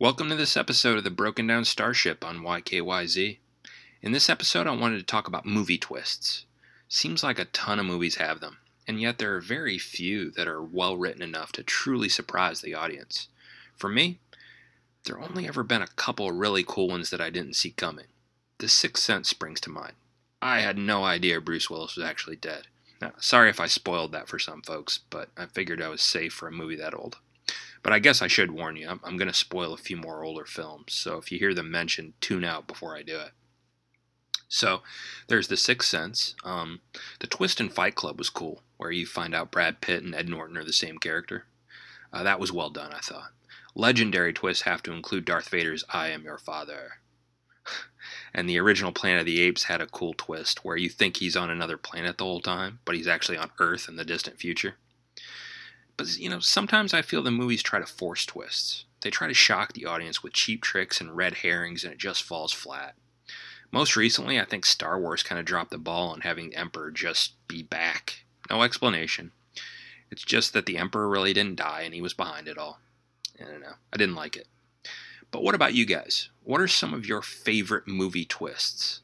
Welcome to this episode of the Broken Down Starship on YKYZ. In this episode, I wanted to talk about movie twists. Seems like a ton of movies have them, and yet there are very few that are well written enough to truly surprise the audience. For me, there only ever been a couple really cool ones that I didn't see coming. The Sixth Sense springs to mind. I had no idea Bruce Willis was actually dead. Now, sorry if I spoiled that for some folks, but I figured I was safe for a movie that old. But I guess I should warn you, I'm, I'm going to spoil a few more older films, so if you hear them mentioned, tune out before I do it. So, there's The Sixth Sense. Um, the twist in Fight Club was cool, where you find out Brad Pitt and Ed Norton are the same character. Uh, that was well done, I thought. Legendary twists have to include Darth Vader's I am your father. and the original Planet of the Apes had a cool twist where you think he's on another planet the whole time, but he's actually on Earth in the distant future. But, you know, sometimes I feel the movies try to force twists. They try to shock the audience with cheap tricks and red herrings, and it just falls flat. Most recently, I think Star Wars kind of dropped the ball on having the Emperor just be back. No explanation. It's just that the Emperor really didn't die and he was behind it all. I don't know. I didn't like it. But what about you guys? What are some of your favorite movie twists?